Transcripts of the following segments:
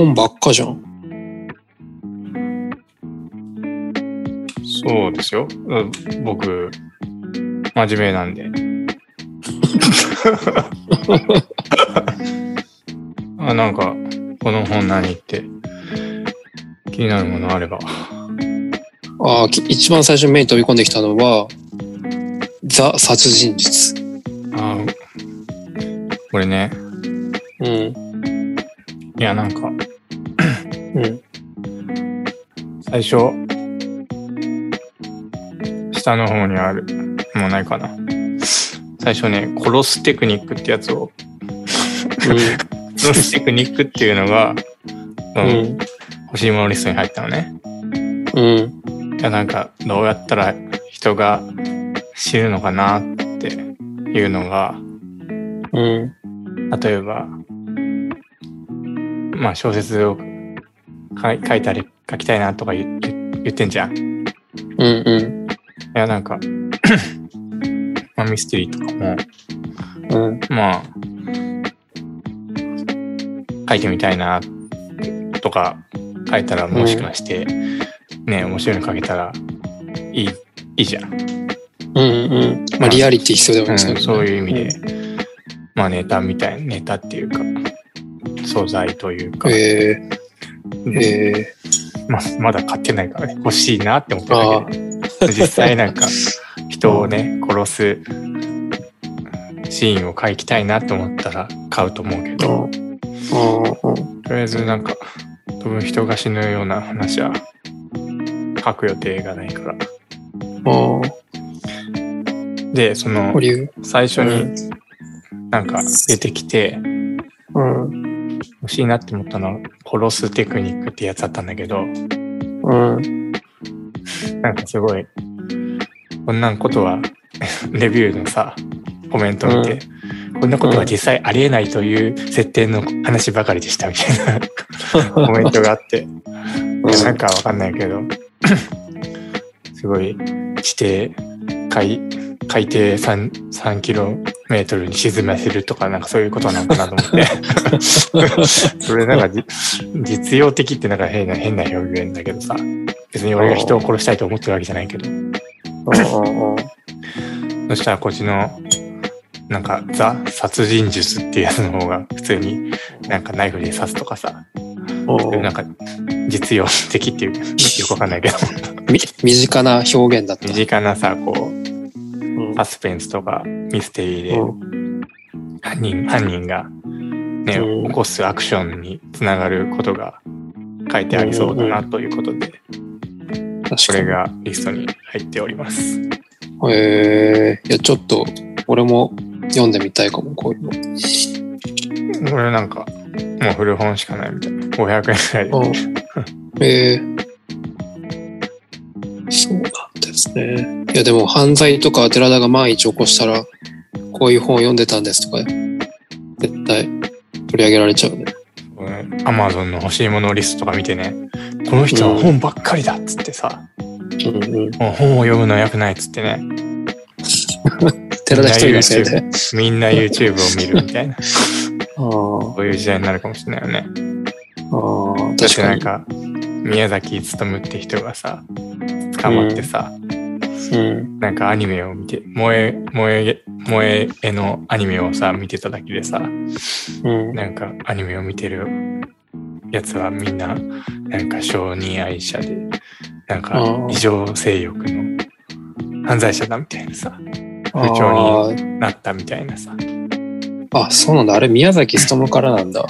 本ばっかじゃん。そうですよ。うん僕、真面目なんで。あ、なんか、この本何って気になるものあれば。ああ、き一番最初に目に飛び込んできたのは、ザ・殺人術。あこれね、うん。いや、なんか、最初、下の方にある、もうないかな。最初ね、殺すテクニックってやつを、殺すテクニックっていうのが、う、うんん。欲しいものリストに入ったのね。うん。いや、なんか、どうやったら人が死ぬのかなっていうのが、うん。例えば、まあ小説を書い書いたり書きたいなとか言言言ってんじゃん。いうん。うん。や、なんか、まあミステリーとかも、うん。まあ、書いてみたいなとか書いたらもしかして、ね、面白いの書けたらいい、いいじゃん。うん。うん。まあ、リアリティ必要でもうん、そういう意味で。で、まあネタみたい、ネタっていうか、素材というか、えー、えまあ、まだ買ってないからね、欲しいなって思ってー、るあだけで、実際なんか、人をね、殺すシーンを描きたいなと思ったら買うと思うけあ、ど。とりあえずなんか、多分人が死ぬような話は書く予定がないから。あで、そあ、の。最初になんか出てきて、うん。欲しいなって思ったのは、殺すテクニックってやつだったんだけど、うん。なんかすごい、こんなことは、レビューのさ、コメント見て、こんなことは実際ありえないという設定の話ばかりでしたみたいな コメントがあって、いやなんかわかんないけど、すごい地底、海、海底 3, 3キロメートルに沈ませるとか、なんかそういうことなのかなと思って。それなんかじ実用的ってなんか変な、変な表現だけどさ、別に俺が人を殺したいと思ってるわけじゃないけど、うん。そしたらこっちの、なんかザ殺人術っていうやつの方が普通になんかナイフで刺すとかさ、うん。なんか実用的っていうか、よくわかんないけど、み 身近な表現だった。身近なさ、こう、うんサスペンスとかミステリーでうん犯人、犯人がね、うん起こすアクションにつながることが書いてありそうだなということで、こ。れがリストに入っております。えー、いや、ちょっと、俺も読んでみたいかも、こういうの。これなんか、もう古本しかないみたいな。500円くらいで。うん。えー、そうなんですね。いや、でも犯罪とか寺田が万一起こしたら、こういう本を読んでたんですとか、絶対取り上げられちゃうね。アマゾンの欲しいものリストとか見てね、この人は本ばっかりだっつってさ、うんうん。もう本を読むのは良くないっつってね、寺田一人のせいで。みんな YouTube を見るみたいな、あそういう時代になるかもしれないよね。あ、あ確かに。てなんか、宮崎勉って人がさ、捕まってさ、うん。なんかアニメを見て、萌え、萌え、萌え絵のアニメをさ、見てただけでさ、うん。なんかアニメを見てるやつはみんな、なんか承認愛者で、なんか異常性欲の犯罪者だみたいなさ、風潮になったみたいなさ、ああ、そうなんだ。あれ、宮崎勉からなんだ。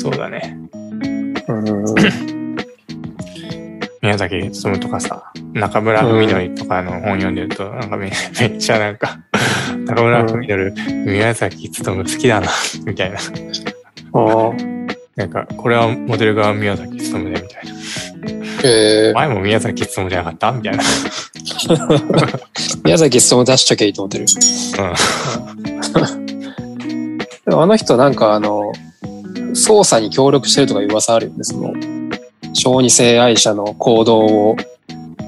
そうだね。うん。宮崎勉とかさ、中村文則とかの本読んでると、なんかめ めっちゃなんか、中村文則、宮崎勉好きだな、みたいな。ああ、なんか、これはモデルが宮崎勉で、みたいな。えー、前も宮崎勉じゃなかった？みたいな。宮崎勉出しちゃきゃいいと思ってる。うん。でもあの人なんかあの、捜査に協力してるとかいう噂あるよね。その、小児性愛者の行動を、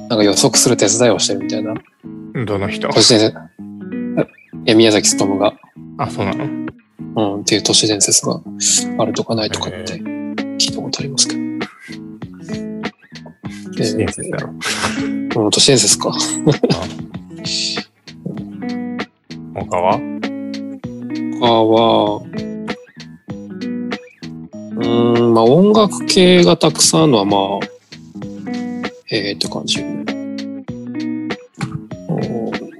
なんか予測する手伝いをしてるみたいな。どの人？都市伝説。宮崎勉が、あ、そうなの？うん、っていう都市伝説があるとかないとかって聞いたことことありますけど。都市伝説だろ。うん、都市伝説か。他は？他は、うーん、まあ音楽系がたくさんあるのはまあ、ええって感じよね。おー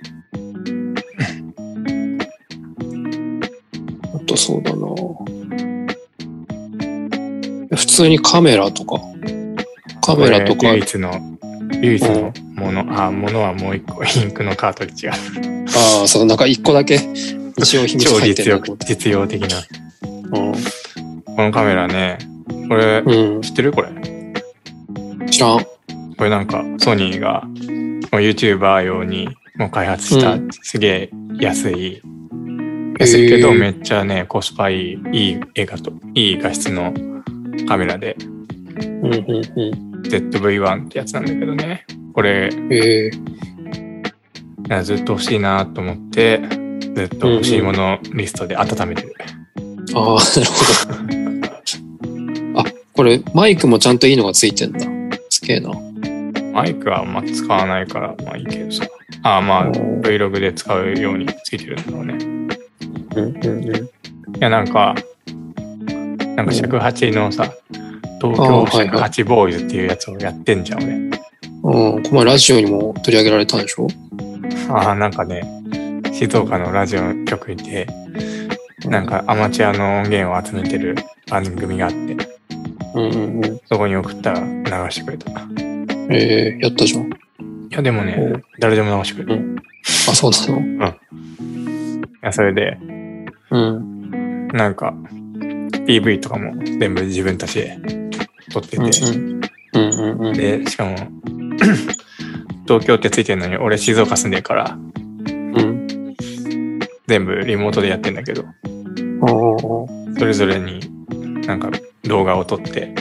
あとそうだな。普通にカメラとか。カメラとか唯一の、唯一のもの、あ、ものはもう一個、インクのカートリッジが。ああ、そう、なんか一個だけ日用品超入って実用るなと思って。実用的な。うこのカメラね、これ、ん。うん。知ってる？これ。知らん。これなんか、ソニーが、もう YouTuber 用にもう開発した、うんすげえ安い、安いけどめっちゃね、コスパいい、いい映画と、いい画質のカメラで、うんうんう ZV-1 ってやつなんだけどね。これ、ん。ええいやずっと欲しいなと思って、ずっと欲しいものリストで温めてる。ああ、なるほど。あ、これ、マイクもちゃんといいのがついてんだ。すげえな。マイクはあんま使わないから、まあいいけどさ。ああ、まあ、Vlog で使うようについてるんだろうね。うんうんうん。いや、なんか、なんか尺八のさ、東あ京尺八ボーイズっていうやつをやってんじゃん、俺。うん、この前ラジオにも取り上げられたんでしょ？ああ、なんかね、静岡のラジオ局にて、なん、かアマチュアの音源を集めてる番組があって、うんうんうん。そこに送ったら流してくれた。いええやったじゃん。や、でもおね、誰でも流してくれる。いあ、そうなの？や、それで、うん。なんか、PV とかも全部自分たちで撮ってて、うんうん。うんうんうん。で、しかも、東京ってついてるのに、俺静岡住んでるから、うん。全部リモートでやってんだけど、おそれぞれになんか動画を撮って、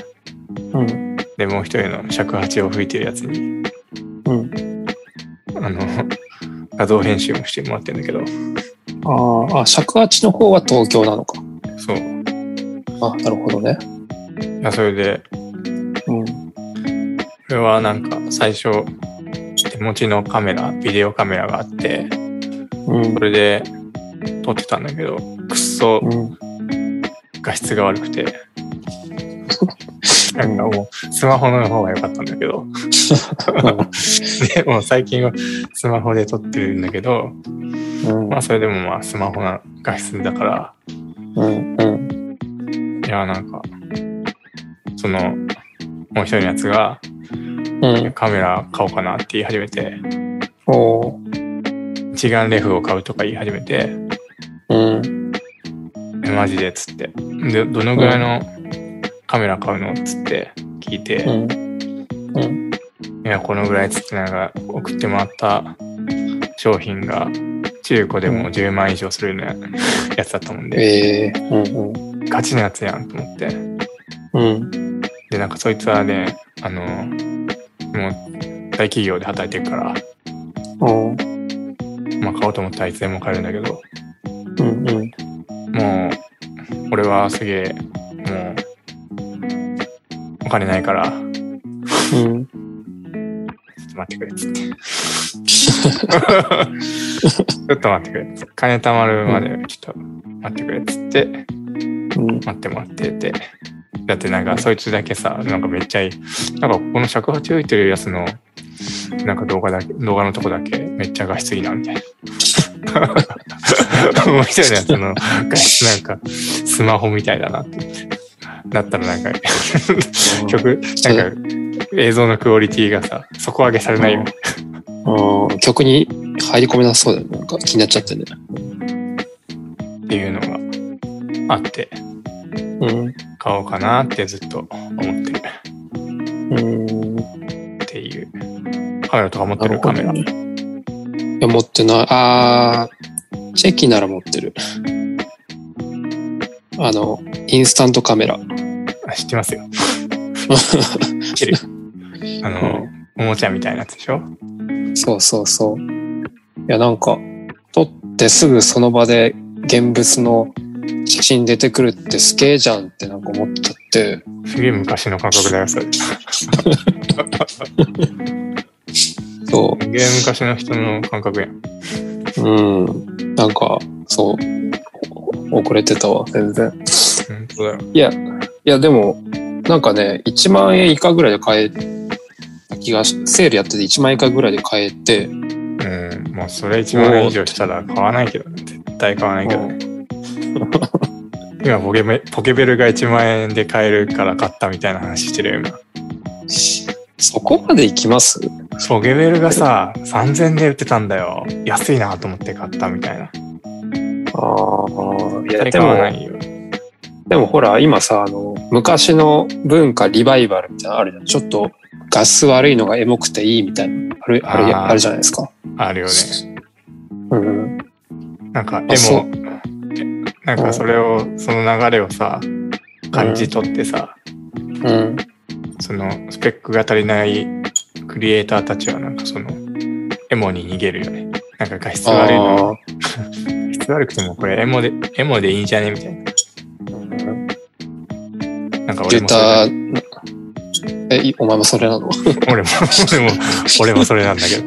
うん。で、もう一人の尺八を吹いてるやつに、うん。あの、画像編集もしてもらってんだけど、あーあ、尺八の方は東京なのか。そう。いあ、なるほどね。や、それで、うん。これはなんか最初、手持ちのカメラ、ビデオカメラがあって、うんそ。れで撮ってたんだけど、くっそうん。画質が悪くて、なんかもうスマホの方が良かったんだけど、でもう最近はスマホで撮ってるんだけど、うん。まあそれでもまあスマホな画質だから、うん。うん。いやなんか、その、もう一人のやつがうん。カメラ買おうかなって言い始めて、一眼レフを買うとか言い始めて、うん。えマジでっつって。で、どのぐらいのカメラ買うのっつって聞いて、うん。うん。いや、このぐらいっつってなんか送ってもらった商品が中古でも10万以上するような やつだったもんで、ええうんガチなやつやんと思って。うん。うん。で、なんかそいつはね、あの、もう大企業で働いてるから、まあ買おうと思ったらいつでも買えるんだけど、うんうん。もう、俺はすげえ、金ないから、ちょうん。っと待ってくれっつって。ちょっと待ってくれっつって。金貯まるまでちょっと待ってくれっつって、うん。待ってもらってて。だってなんかそいつだけさ、なんかめっちゃいい。なんかこの尺八吹いてるやつの、なんか動画だけ、動画のとこだけめっちゃ画質いいな、みたいな。もう一人のやつの画質なんかスマホみたいだなって。だったらなんか曲、なんか映像のクオリティがさ、底上げされないよ。ああ、曲に入り込めなそうだよね。なんか気になっちゃってね。っていうのがあって、うん。買おうかなってずっと思ってるうん。っていう。カメラとか持ってる？カメラ。いや、持ってない。あー、チェキなら持ってる。あの、インスタントカメラ。あ知ってますよ。知ってる。あの、おもちゃみたいなやつでしょ？そうそうそう。いや、なんか、撮ってすぐその場で現物の写真出てくるってすげえじゃんってなんか思っちゃって、すげえ昔の感覚だよ、それ。そすげえ昔の人の感覚やん。う、うん、なんか、そう、遅れてたわ、全然。本当だよ。いや、いやでも、なんかね、1万円以下ぐらいで買えた気がし、セールやってて1万円以下ぐらいで買えて、うん。もうそれ1万円以上したら買わないけどね。絶対買わないけどね。今ポケベ、ポケベルが1万円で買えるから買ったみたいな話してるよ、今。そこまで行きます？ポケベルがさ、3000で売ってたんだよ。安いなと思って買ったみたいな。ああ、いや、絶対でも、ないよ。でもほら、今さ、あの、昔の文化リバイバルみたいなのあるじゃん。ちょっと画質悪いのがエモくていいみたいな、ある、ある、あるじゃないですか。あるよね。うん。なんか、あそうでも、なんかそれを、その流れをさ、感じ取ってさ、うん。そのスペックが足りないクリエイターたちはなんかそのエモに逃げるよね。なんか画質悪いの、あ 画質悪くてもこれエモで、エモでいいんじゃね？みたいな。ーなんか俺もそれタ、え、いお前もそれなの？俺も、俺も、俺もそれなんだけど。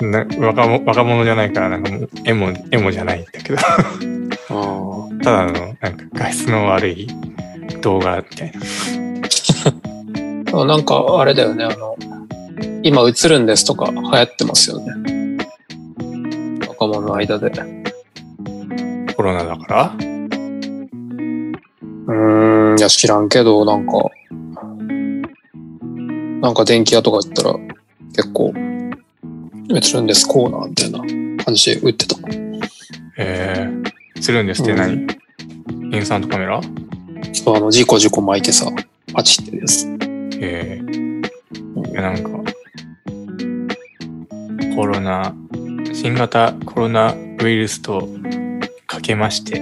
な若者若者じゃないからなんかもうエモ、エモじゃないんだけど。うん。ただのなんか画質の悪い動画みたいな。あ なんか、あれだよね、あの、今映るんですとか流行ってますよね。若者の間で。コロナだから？うーん、いや知らんけど、なんか、なんか電気屋とか行ったら結構、映るんですコーナーみたいな感じで売ってた。え。ー、するんですって何、インスタントカメラ？そう、あの、事故事故巻いてさ、パチってです。え。ー、いやなんか、コロナ、新型コロナウイルスとかけまして、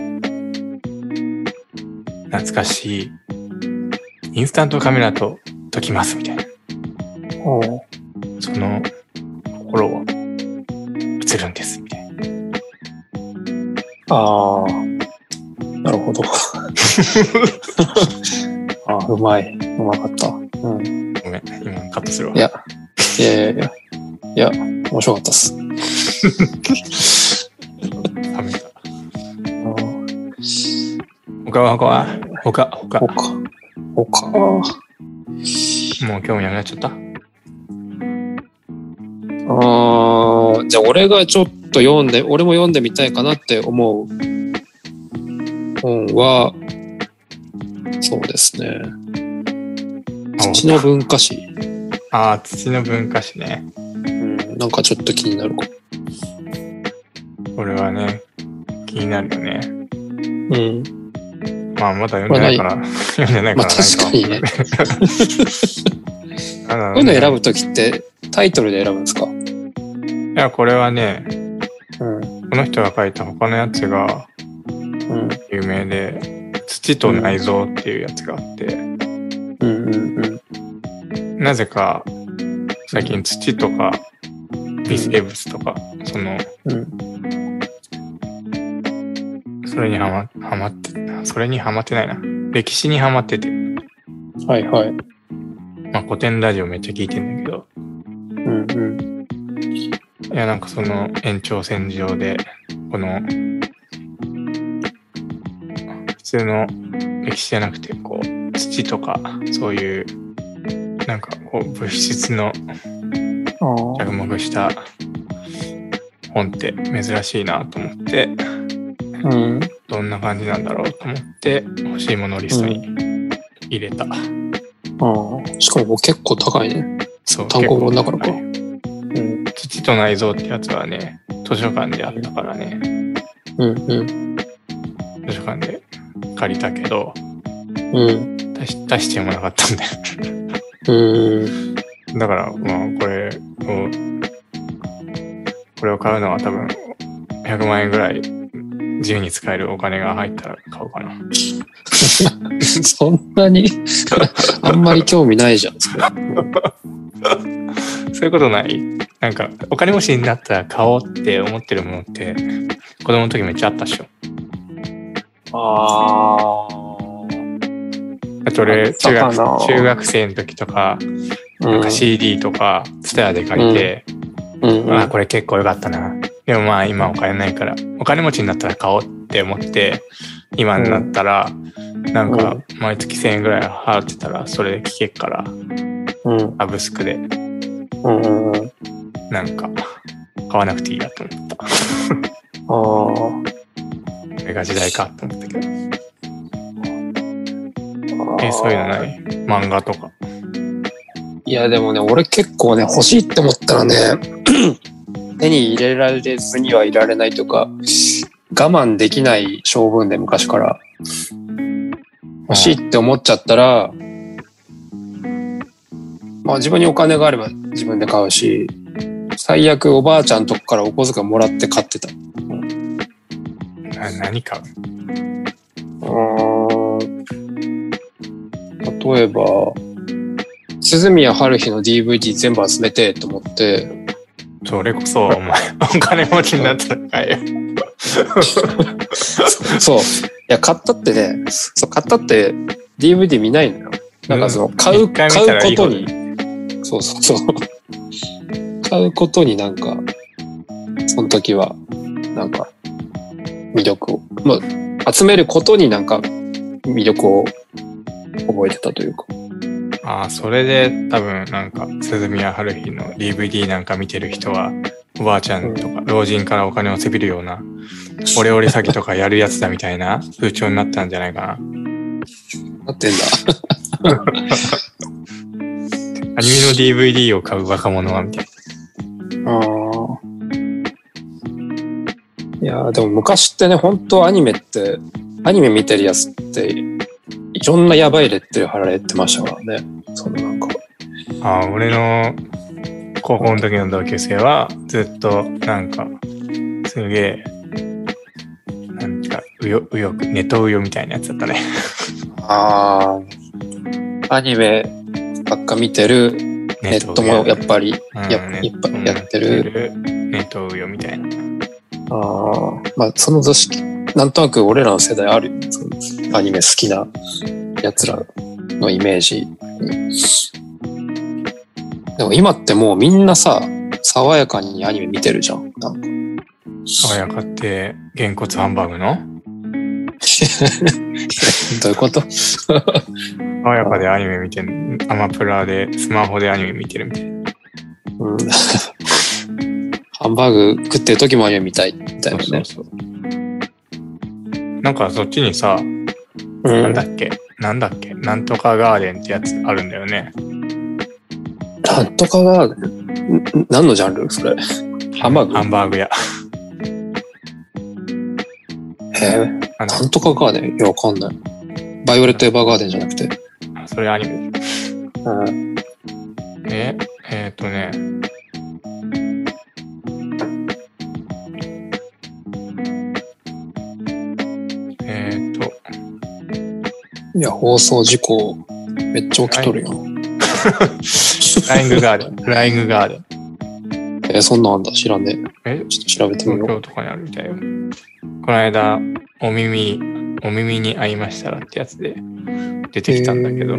懐かしい、インスタントカメラと解きますみたいな。その心は映るんですみたいな。ああ、なるほど。あーうまい。うまかった。うん。ごめん、今カットするわ。いや、いやいやいや、いや、面白かったっす。冷めた。うん他は他は他、他。もう興味なくなっちゃった？あーじゃあ俺がちょっと読んで、俺も読んでみたいかなって思う本は、そうですね。土の文化史。ああ、土の文化史ね。うん、なんかちょっと気になるかこれはね、気になるよね。も。うん。まあ、まだ読んでないから、読んでないからまあ確かに ね。こういうの選ぶときってタイトルで選ぶんですか？いや、これはね、うん。この人が書いた他のやつがうん。有名で、土と内臓っていうやつがあって、うんうんうん。なぜか最近土とか微生物とか、その、うん。それにはま、はまって、それにはまってないな。歴史にはまってて、はいはい。まあ古典ラジオめっちゃ聞いてんだけど、うんうん。いや、なんかその延長線上で、この、普通の歴史じゃなくて、こう、土とか、そういう、なんかこう、物質のあ着目した本って珍しいなと思って、あ。うん。どんな感じなんだろうと思って、欲しいものリストに入れた。ああ。しかも結構高いね。そう単行本だからかうん。土と内臓ってやつはね、図書館であったからね、うんうん。図書館で借りたけど、うん。出し出してもなかったんだよ。うん。だから、まあ、これを、これを買うのは多分、100万円ぐらい自由に使えるお金が入ったら買おうかな。そんなに？あんまり興味ないじゃん、それ。そういうことない？なんか、お金持ちになったら買おうって思ってるものって、子供の時めっちゃあったっしょ。ああと俺、あ中学、中学生の時とか、あ。なんか CD とか、ツタヤで借りて、うんうん。ああ、これ結構良かったな。でもまあ今お金ないから、お金持ちになったら買おうって思って、今になったら、なんか毎月1000円ぐらい払ってたら、それで聞けっから、うんサブスクで、うんうんうん。なんか、買わなくていいやと思った。あこれが時代かと思ったけど。あ。え、そういうのない？漫画とか。いや、でもね、俺結構ね、欲しいって思ったらね、手に入れられずにはいられないとか、我慢できない性分で昔から。欲しいって思っちゃったら、まあ自分にお金があれば自分で買うし、最悪おばあちゃんとこからお小遣いもらって買ってた。な何か。例えば、鈴宮春日の DVD 全部集めてと思って、それこそ、お前、お金持ちになったら買えよ。そう。いや、買ったってね、そう、買ったって DVD 見ないのよ。なんかその、買う、一回見買たらいいことうこに、そうそうそう。買うことになんか、その時は、なんか、魅力を、まあ、集めることになんか、魅力を覚えてたというか。ああ、それで多分なんか、鈴宮春日の DVD なんか見てる人は、おばあちゃんとか老人からお金をせびるような、オレオレ詐欺とかやるやつだみたいな風潮になったんじゃないかな。なってんだ。アニメの DVD を買う若者はみたいああ。いやーでも昔ってね、本当アニメって、アニメ見てるやつって、いろんなやばいレッテル貼られてましたからね。そのなんか。な。ああ、俺の高校の時の同級生は、ずっとなんか、すげえ、なんか、うよ、うよく、ネトウヨみたいなやつだったね。ああ。アニメばっか見てるネットもやっぱり、うんやネいっぱやってる。ネトウヨみたいな。ああ。まあその図式、なんとなく俺らの世代あるアニメ好きな奴らのイメージに。でも今ってもうみんなさ、爽やかにアニメ見てるじゃん。なんか爽やかって、げんこつハンバーグの？どういうこと？爽やかでアニメ見てんアマプラでスマホでアニメ見てるみたいな。うん ハンバーグ食ってる時もアニメ見たいみたいなね。そうそうなんかそっちにさ、うんなんだっけ？なんだっけ？なんとかガーデンってやつあるんだよね。なんとかが、ん何のジャンル？それ。ハンバーグ？ハンバーグ屋。へえ。なんだ？なんとかガーデン？いや、わかんない。バイオレット・エヴァーガーデンじゃなくて。あそれアニメ。うん。え、えっ、とね。いや、放送事故、めっちゃ起きとるよ。フライングガーデン。フライングガーデン。えーそんなんあんだ。知らねえ？え。ちょっと調べてみよう。東京とかにあるみたいよ。この間、お耳、お耳に合いましたらってやつで出てきたんだけど、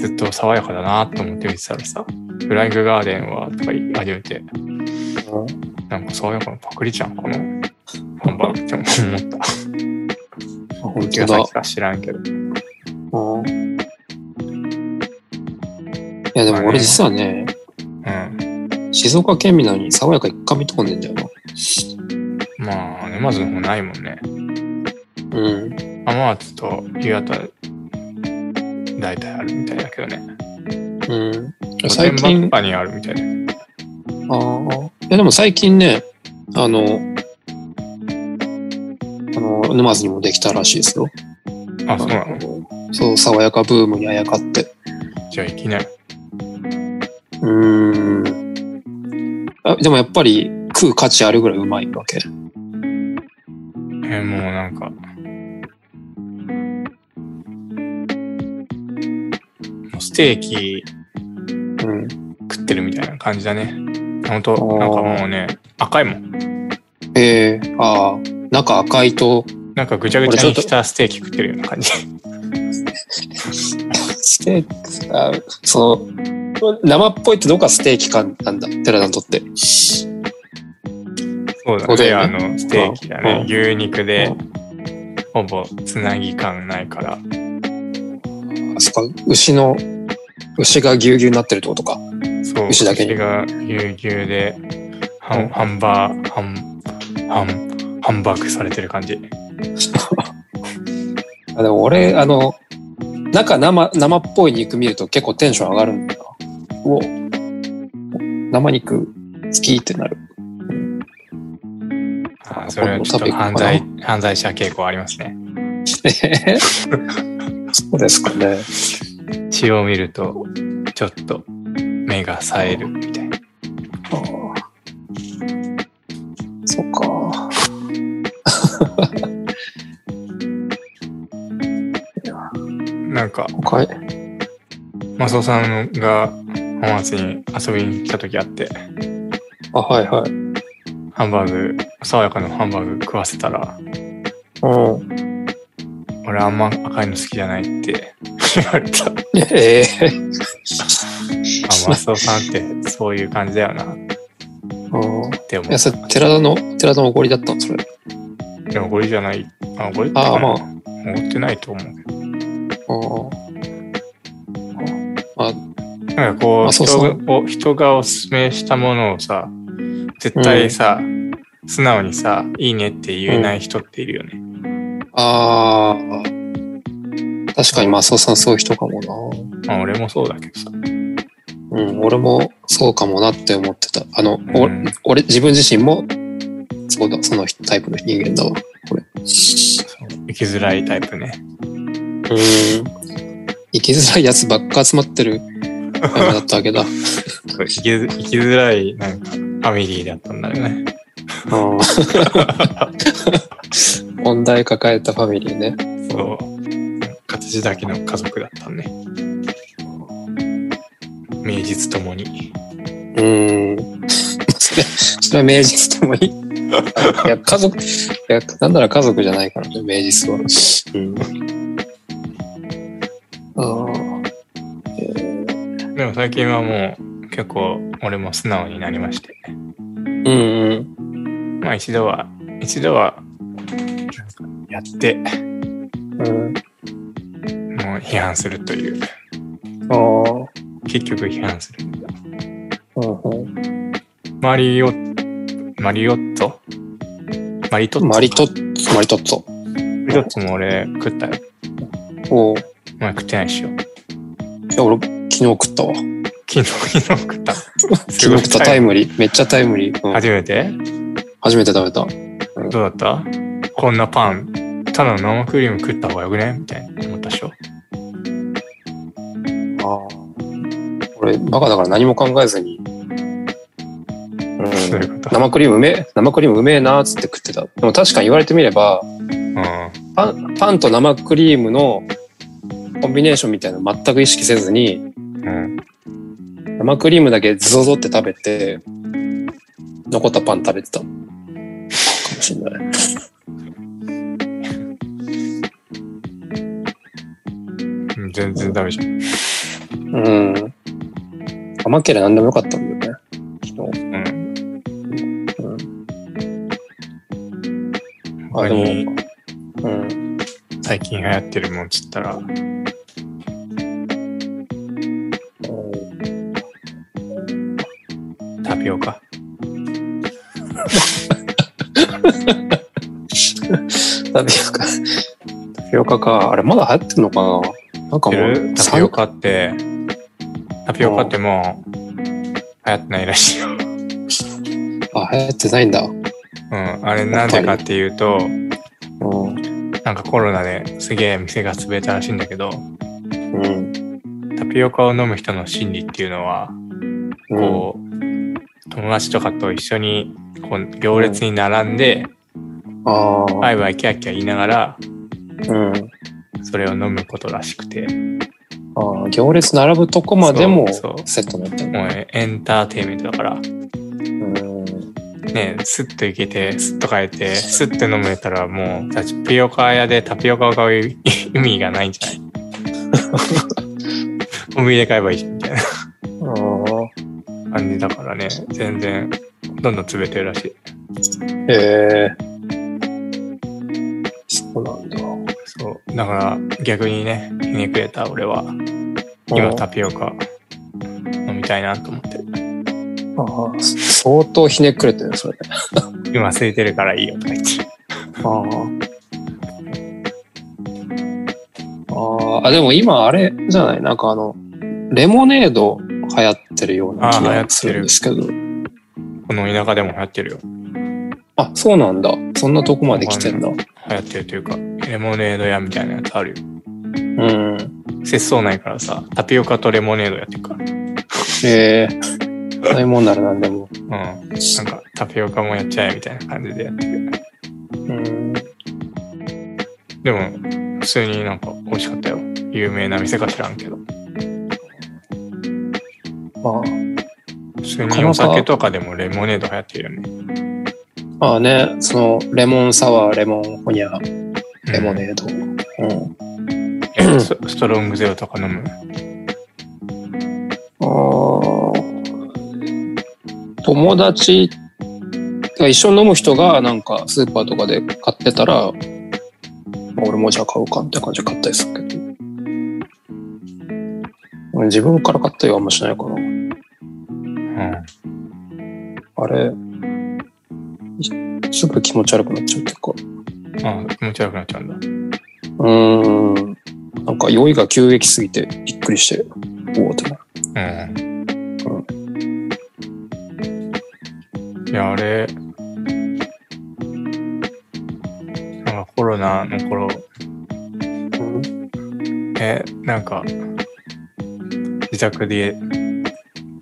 ずっと爽やかだなと思って見てたらさ、フライングガーデンはとか言い始めて、うんなんか爽やかなパクリじゃん、このハンバーグって思った。あ本先。か知らんけど。うんいや、でも俺実はね、うん。静岡県民なのに爽やか一回見とこんねんだよな。まあ、沼津の方ないもんね。うん。浜松と岩田、大体あるみたいだけどね。うん。御最近にあるみたいだけど。ああ。いや、でも最近ね、あの、沼津にもできたらしいですよ。あ、そうなの？のそう、爽やかブームにあやかって。じゃあ行きなよ。うーん。あでもやっぱり食う価値あるぐらいうまいわけ。えーもうなんか、ステーキうん。食ってるみたいな感じだね。本当なんかもうね、赤いもん。ええああ、中赤いと、なんかぐちゃぐちゃにしたステーキ食ってるような感じ。ステーキ、あその、生っぽいってどうかステーキ感なんだ、寺田にとって。そうだね。そうだよあの、ステーキだね。う牛肉で、ほぼつなぎ感ないから。あそっか、牛の、牛がぎゅうぎゅうになってるってことか。そう。牛だけにがぎゅうぎゅうで、ハンハンバー、ハン、ハン、ハンバーグされてる感じ。あでも俺、あの、中生、生っぽい肉見ると結構テンション上がるんだよな。うお生肉好きってなる。あそれはちょっと犯罪、犯罪者傾向ありますね。え そうですかね。血を見ると、ちょっと目が冴えるみたいな。あーそっか。なんか、他へマスオさんが本松に遊びに来た時あって、あ、はいはい。ハンバーグ、爽やかなハンバーグ食わせたら、うん。俺あんま赤いの好きじゃないって言われた。あ、ええマスオさんってそういう感じだよなっうんて思いや、それ、寺田の、寺田のおごりだったのそれ。う。でもこれじゃない。あ、これってああ、まあ。思ってないと思うけど。ああ。なんかこう、あそう人がおすすめしたものをさ、絶対さ、素直にさ、いいねって言えない人っているよね。ああ。確かに、マスオさんそういう人かもな。まあ俺もそうだけどさ。うん、俺もそうかもなって思ってた。あの、おうん俺、自分自身も、そうだ、そのタイプの人間だわ。これ。生きづらいタイプね。うん。生きづらいやつばっか集まってる山だったわけだ。生きづ生きづらい、なんか、ファミリーだったんだよね。うん問題抱えたファミリーね。そう。形だけの家族だったね。名実ともに。うん。それ、それは名実ともに。いや、家族、いや、なんなら家族じゃないからね、名実は。うん。ああ。でも最近はもう結構俺も素直になりまして。うんうん。まあ一度は、一度は、やって、もうん。う批判するという。ああ。結局批判する。うんうんマリオ、マリオット？マリトッツォマリトッツォ、マリトッツォ。マリトッツォも俺食ったよ。おうお前食ってないっしょ。いや、俺、昨日食ったわ。昨日、昨日食った。昨日食ったタイムリー。めっちゃタイムリー。うん初めて？初めて食べた。どうだった？こんなパン、ただの生クリーム食った方がよくね？みたいな思ったでしょ。ああ。俺、バカだから何も考えずに。そういうこと？生クリームうめえ、生クリームうめえなーっつって食ってた。でも確かに言われてみれば、うん。パン、パンと生クリームのコンビネーションみたいなの全く意識せずに、うん。生クリームだけズゾゾって食べて、残ったパン食べてた。かもしれない。うん全然ダメじゃん。うん。甘ければ何でもよかったんだよね。昨日。うん。うん。あ、でも、うん。最近流行ってるもんつったら、タピオカ。タピオカか。あれ、まだ流行ってんのかな？なんか知もう、タピオカって、タピオカってもう、流行ってないらしいよ。あ、流行ってないんだ。うん。あれなんでかっていうと、うん。なんかコロナですげえ店が潰れたらしいんだけど、うん。タピオカを飲む人の心理っていうのは、こう、友達とかと一緒にこう行列に並んで。ワイワイキャッキャ言いながら、うん。それを飲むことらしくて、ああ、行列並ぶとこまでもセットになってる。もうエンターテインメントだから、うん。ね、スッといけて、スッと変えて、スッと飲めたらもう、タピオカ屋でタピオカを買う意味がないんじゃない？コンビニで買えばいいじゃんみたいなああ。感じだからね、全然、どんどん潰れてるらしい。へえ。そだから、逆にね、ひねくれた俺は、今タピオカ飲みたいなと思ってる。ああ相当ひねくれてるね、それ。今空いてるからいいよとか言って。ああ。ああ、あ、でも今あれじゃない？なんかあの、レモネード流行ってるような気がするんですけど。この田舎でも流行ってるよ。あ、そうなんだ。そんなとこまで来てんだ。流行ってるというか、レモネード屋みたいなやつあるよ。うん。節操ないからさ、タピオカとレモネードやってるから。ええそういうもんならなんでも。うん。なんか、タピオカもやっちゃえみたいな感じでやってる。うん。でも、普通になんか美味しかったよ。有名な店か知らんけど。まあ、普通にお酒とかでもレモネード流行ってるよね。まあね、その、レモンサワー、レモンホニャ、レモーネード。うん。ド。スストロングゼロとか飲む？あー友達が一緒に飲む人がなんかスーパーとかで買ってたら、まあ俺もじゃあ買うかって感じで買ったりするけど。俺自分から買ったりはあんましないかな。うん。あれ、いすぐ気持ち悪くなっちゃう気持ち悪くなっちゃうんだ。うーん。なんか酔いが急激すぎてびっくりして、おおってなる。うん。いや、あれ、なんかコロナの頃、うんえ、なんか、自宅で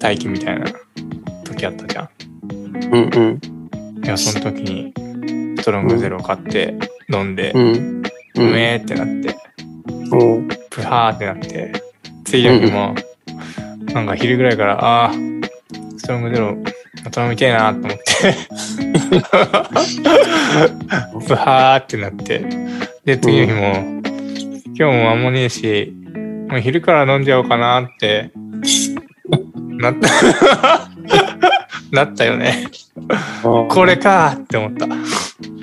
待機みたいな時あったじゃん。うんうん。いや、その時に、ストロングゼロ買って、飲んで、うん。うめーってなって、うん。プハーってなって、次の日も、なんか昼ぐらいから、ああ、ストロングゼロ、また飲みたいなと思って、プハーってなって、で、次の日も、今日も間もねえし、もう昼から飲んじゃおうかなって、なった、なったよね。これかーって思った。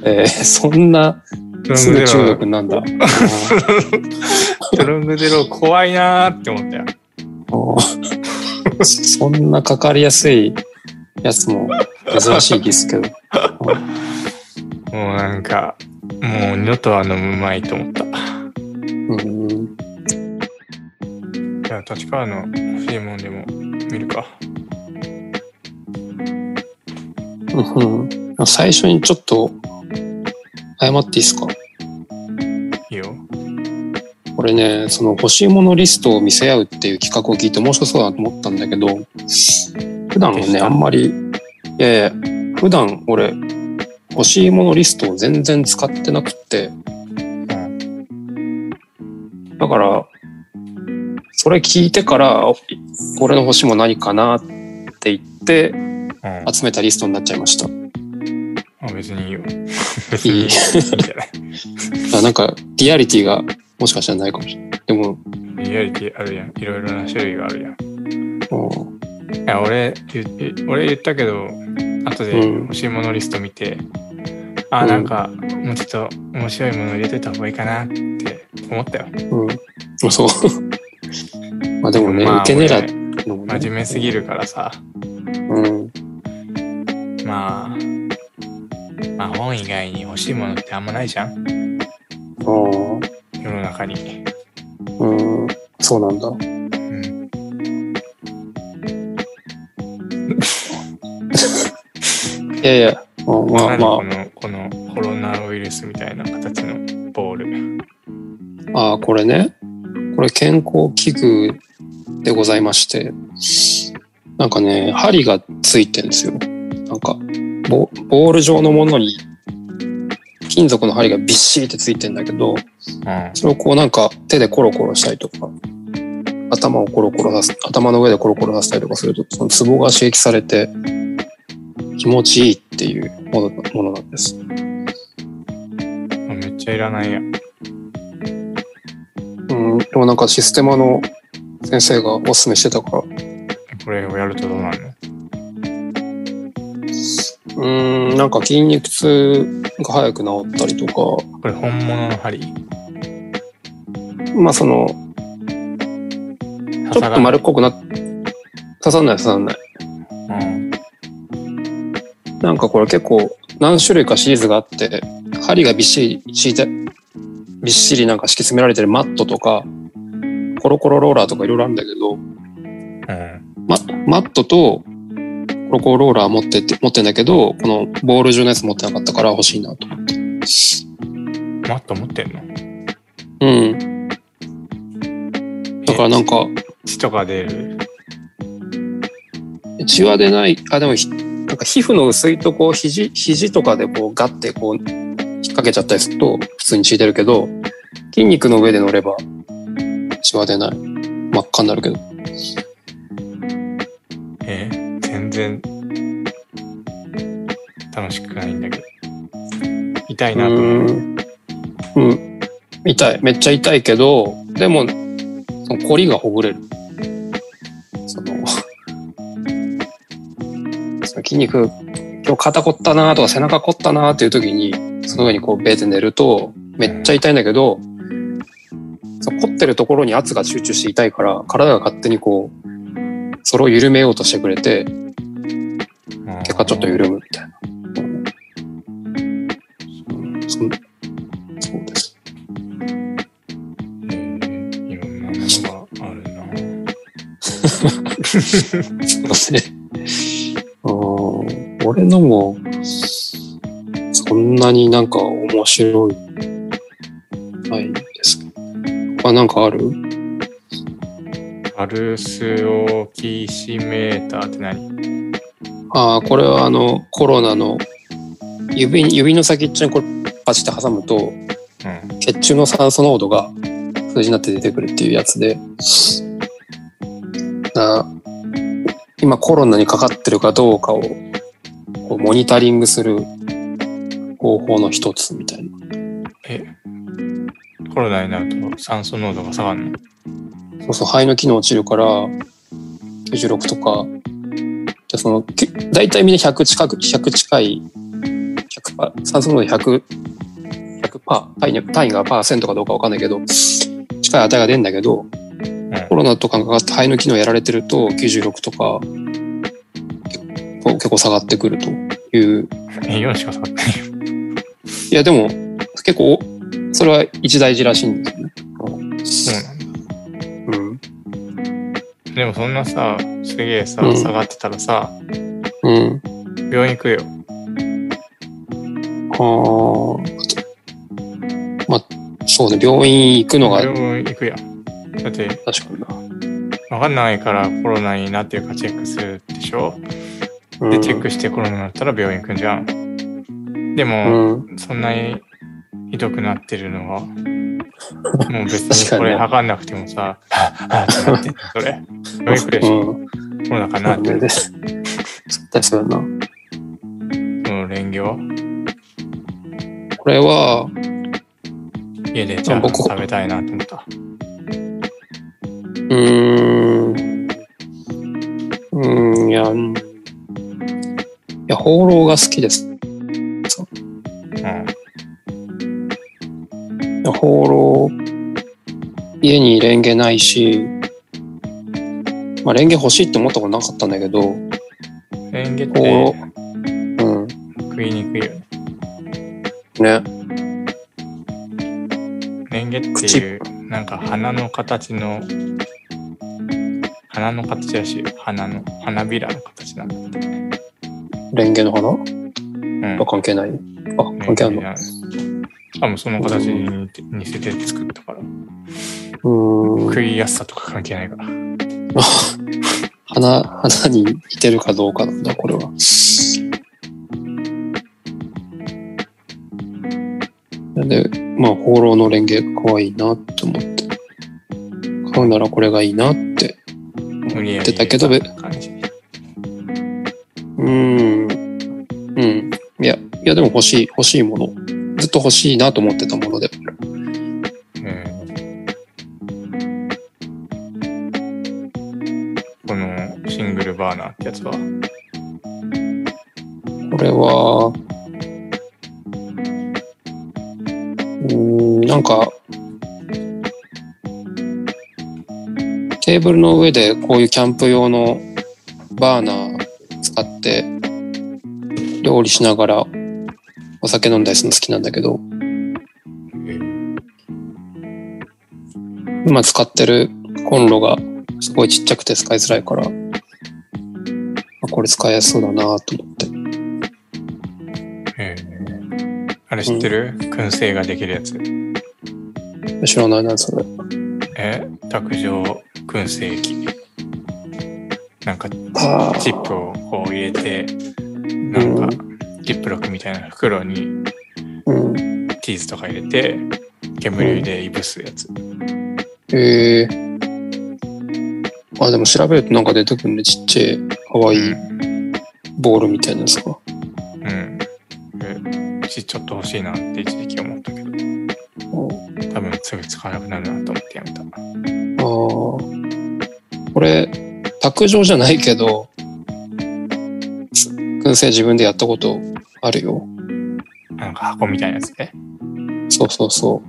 えー、そんなトロングゼロすぐ中毒なんだ。トロングゼロ怖いなーって思ったよ。そんなかかりやすいやつも珍しいですけど。もうなんか、もう二度とは飲むまいと思った。いうん、や、立川の欲しいもんでも見るか。うん、最初にちょっと謝っていいですか？いいよ。これね、その欲しいものリストを見せ合うっていう企画を聞いて面白そうだなと思ったんだけど、普段ね、でした？あんまり、いやいや、普段俺、欲しいものリストを全然使ってなくって、うん。だから、それ聞いてから、お俺の欲しいもの何かなって言って、うん。集めたリストになっちゃいました。あ別にいいよ。別にいいんじゃないあなんか、リアリティがもしかしたらないかもしれない。でも、リアリティあるやん。いろいろな種類があるやん。うんいや、俺、俺言ったけど、後でうん欲しいものリスト見て、あ、なんか、もうちょっと面白いもの入れといた方がいいかなって思ったよ。うん。そう。まあでもね、まあ受け狙俺い真面目すぎるからさ、うん。まあ、まあ本以外に欲しいものってあんまないじゃんああ、世の中に。うん。そうなんだ。うん。いやいや、まあまあこの、このコロナウイルスみたいな形のボール。あ、ああ、これね。これ健康器具でございまして、なんかね、針がついてるんですよ。ボボール状のものに金属の針がびっしりってついてんだけど、うん。それをこうなんか手でコロコロしたりとか、頭をコロコロさす、頭の上でコロコロさせたりとかすると、そのツボが刺激されて、気持ちいいっていうものものなんです。あめっちゃいらないや。うん、でもなんかシステマの先生がおすすめしてたから、これをやるとどうなるの？うん、なんか筋肉痛が早く治ったりとか、これ本物の針？まあその、ちょっと丸っこくなっ、刺さんない刺さんない。うん。なんかこれ結構何種類かシリーズがあって、針がびっしり敷いて、びっしりなんか敷き詰められてるマットとか、コロコロローラーとかいろいろあるんだけど、うん。ママットとコロコロローラー持ってって、持ってんだけど、このボール状のやつ持ってなかったから欲しいなと思って。マット持ってんの？うん。だからなんか、血とか出る？血は出ない、あ、でもひ、なんか皮膚の薄いとこ、肘、肘とかでこうガッてこう、引っ掛けちゃったりすると、普通に血出るけど、筋肉の上で乗れば、血は出ない。真っ赤になるけど。然楽しくないんだけど。痛いなと思う。ん。うん。痛い。めっちゃ痛いけど、でも、その凝りがほぐれる。その、その筋肉、今日肩凝ったなとか背中凝ったなっていう時に、その上にこうベーって寝ると、めっちゃ痛いんだけど、その凝ってるところに圧が集中して痛いから、体が勝手にこう、それを緩めようとしてくれて、結果ちょっと緩むみたいな。うんそんそうです。えーいろんなものがあるな。そうね。うん俺のも、そんなになんか面白い、ないですけど。あ、なんかある？パルスオキシメーターって何？ああ、これはあの、コロナの、指に、指の先っちょにこれパチって挟むと、うん。血中の酸素濃度が数字になって出てくるっていうやつで、な今コロナにかかってるかどうかをこうモニタリングする方法の一つみたいな。え、コロナになると酸素濃度が下がるの？そうそう、肺の機能落ちるから、96とか、じゃその、き大体みんな100近く、100近い、100%、酸素濃度100、100%パー、単位単位がパーセントかどうかわかんないけど、近い値が出るんだけど、コロナとかがかかって肺の機能やられてると96とか結構結構下がってくるという。え、4しか下がってないよ。いやでも結構それは一大事らしいんですよね。うん。でもそんなさ、すげえさ、うん下がってたらさ、うん。病院行くよ。あーまあ、そうね、病院行くのが病院行くやん。だって、確かにな。わかんないからコロナになってるかチェックするでしょ？うんで、チェックしてコロナになったら病院行くんじゃん。でうも、ん。そんなにひどくなってるのは、もう別にこれ測んなくてもさ、はぁはぁってなってんのそれ。病院行くでしょうん。コロナかなって。でです。絶対そうやな。その連業これは、家でチャーハン僕食べたいなと思った。うーん。うーん、いや、うんいや、放浪が好きです。放浪、家にレンゲないし、まあ、レンゲ欲しいって思ったことなかったんだけど、レンゲって、うん、食いにくいよね。ね。レンゲっていう、なんか花の形の、花の形らしいよ。花の、花びらの形なんだって。レンゲの花うんあ。関係ないあ、関係あるの？多分その形に似せて作ったから。食いやすさとか関係ないから。花、花に似てるかどうかなんだ、これは。で、まあ、放浪のレンゲ可愛いなって思って。買うならこれがいいなって無理やり言ってたけど、べ感じ。うーん。や、でも欲しい、欲しいもの。と欲しいなと思ってたもので。うんこのシングルバーナーってやつは？これは、うーん、なんか、テーブルの上でこういうキャンプ用のバーナー使って料理しながらお酒飲んだりするの好きなんだけど、今使ってるコンロがすごいちっちゃくて使いづらいから、あこれ使いやすそうだなと思って。えーあれ知ってる、燻製ができるやつ？知らないな、それ。え？卓上燻製機。なんかあチップをこう入れてなんかジップロックみたいな袋にうん。チーズとか入れて煙でいぶすやつええあ、でも調べるとなんか出てくるね。ちっちゃい、かわいいボールみたいなやつが。うんえうちちょっと欲しいなって一時期思ったけどうん多分すぐ使わなくなるなと思ってやめたああ。これ、卓上じゃないけど、す燻製自分でやったことあるよ。なんか箱みたいなやつでそうそうそう。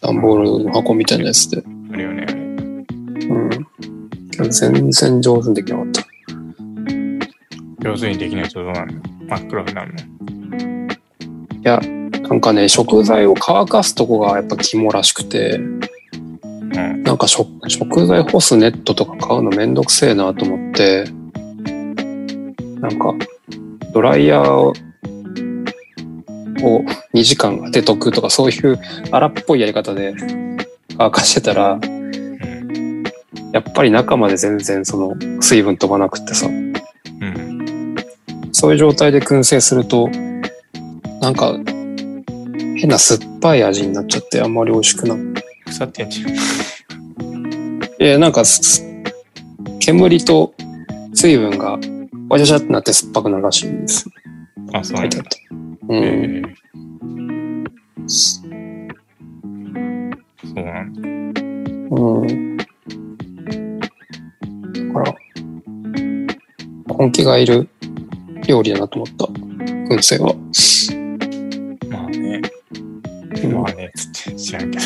段ボールの箱みたいなやつで。あるよねうん。全然上手にできなかった。上手にできないとどうなるの？真っ黒になるの？いや、なんかね、食材を乾かすとこがやっぱ肝らしくて、うんなんか食食材干すネットとか買うのめんどくせえなと思って、なんか、ドライヤーを2時間当てとくとか、そういう荒っぽいやり方で乾かしてたら、うんやっぱり中まで全然その水分飛ばなくってさ、うんそういう状態で燻製すると、なんか、変な酸っぱい味になっちゃってあんまり美味しくない。腐ってんじゃんいや、なんかす、煙と水分がわちゃちゃってなって酸っぱくなるらしいんですよ。あそうなんだ書いてあった。うん、そうなんだ。うん。だから、本気がいる料理だなと思った、燻製は。まあね、まあね、つって知らんけど。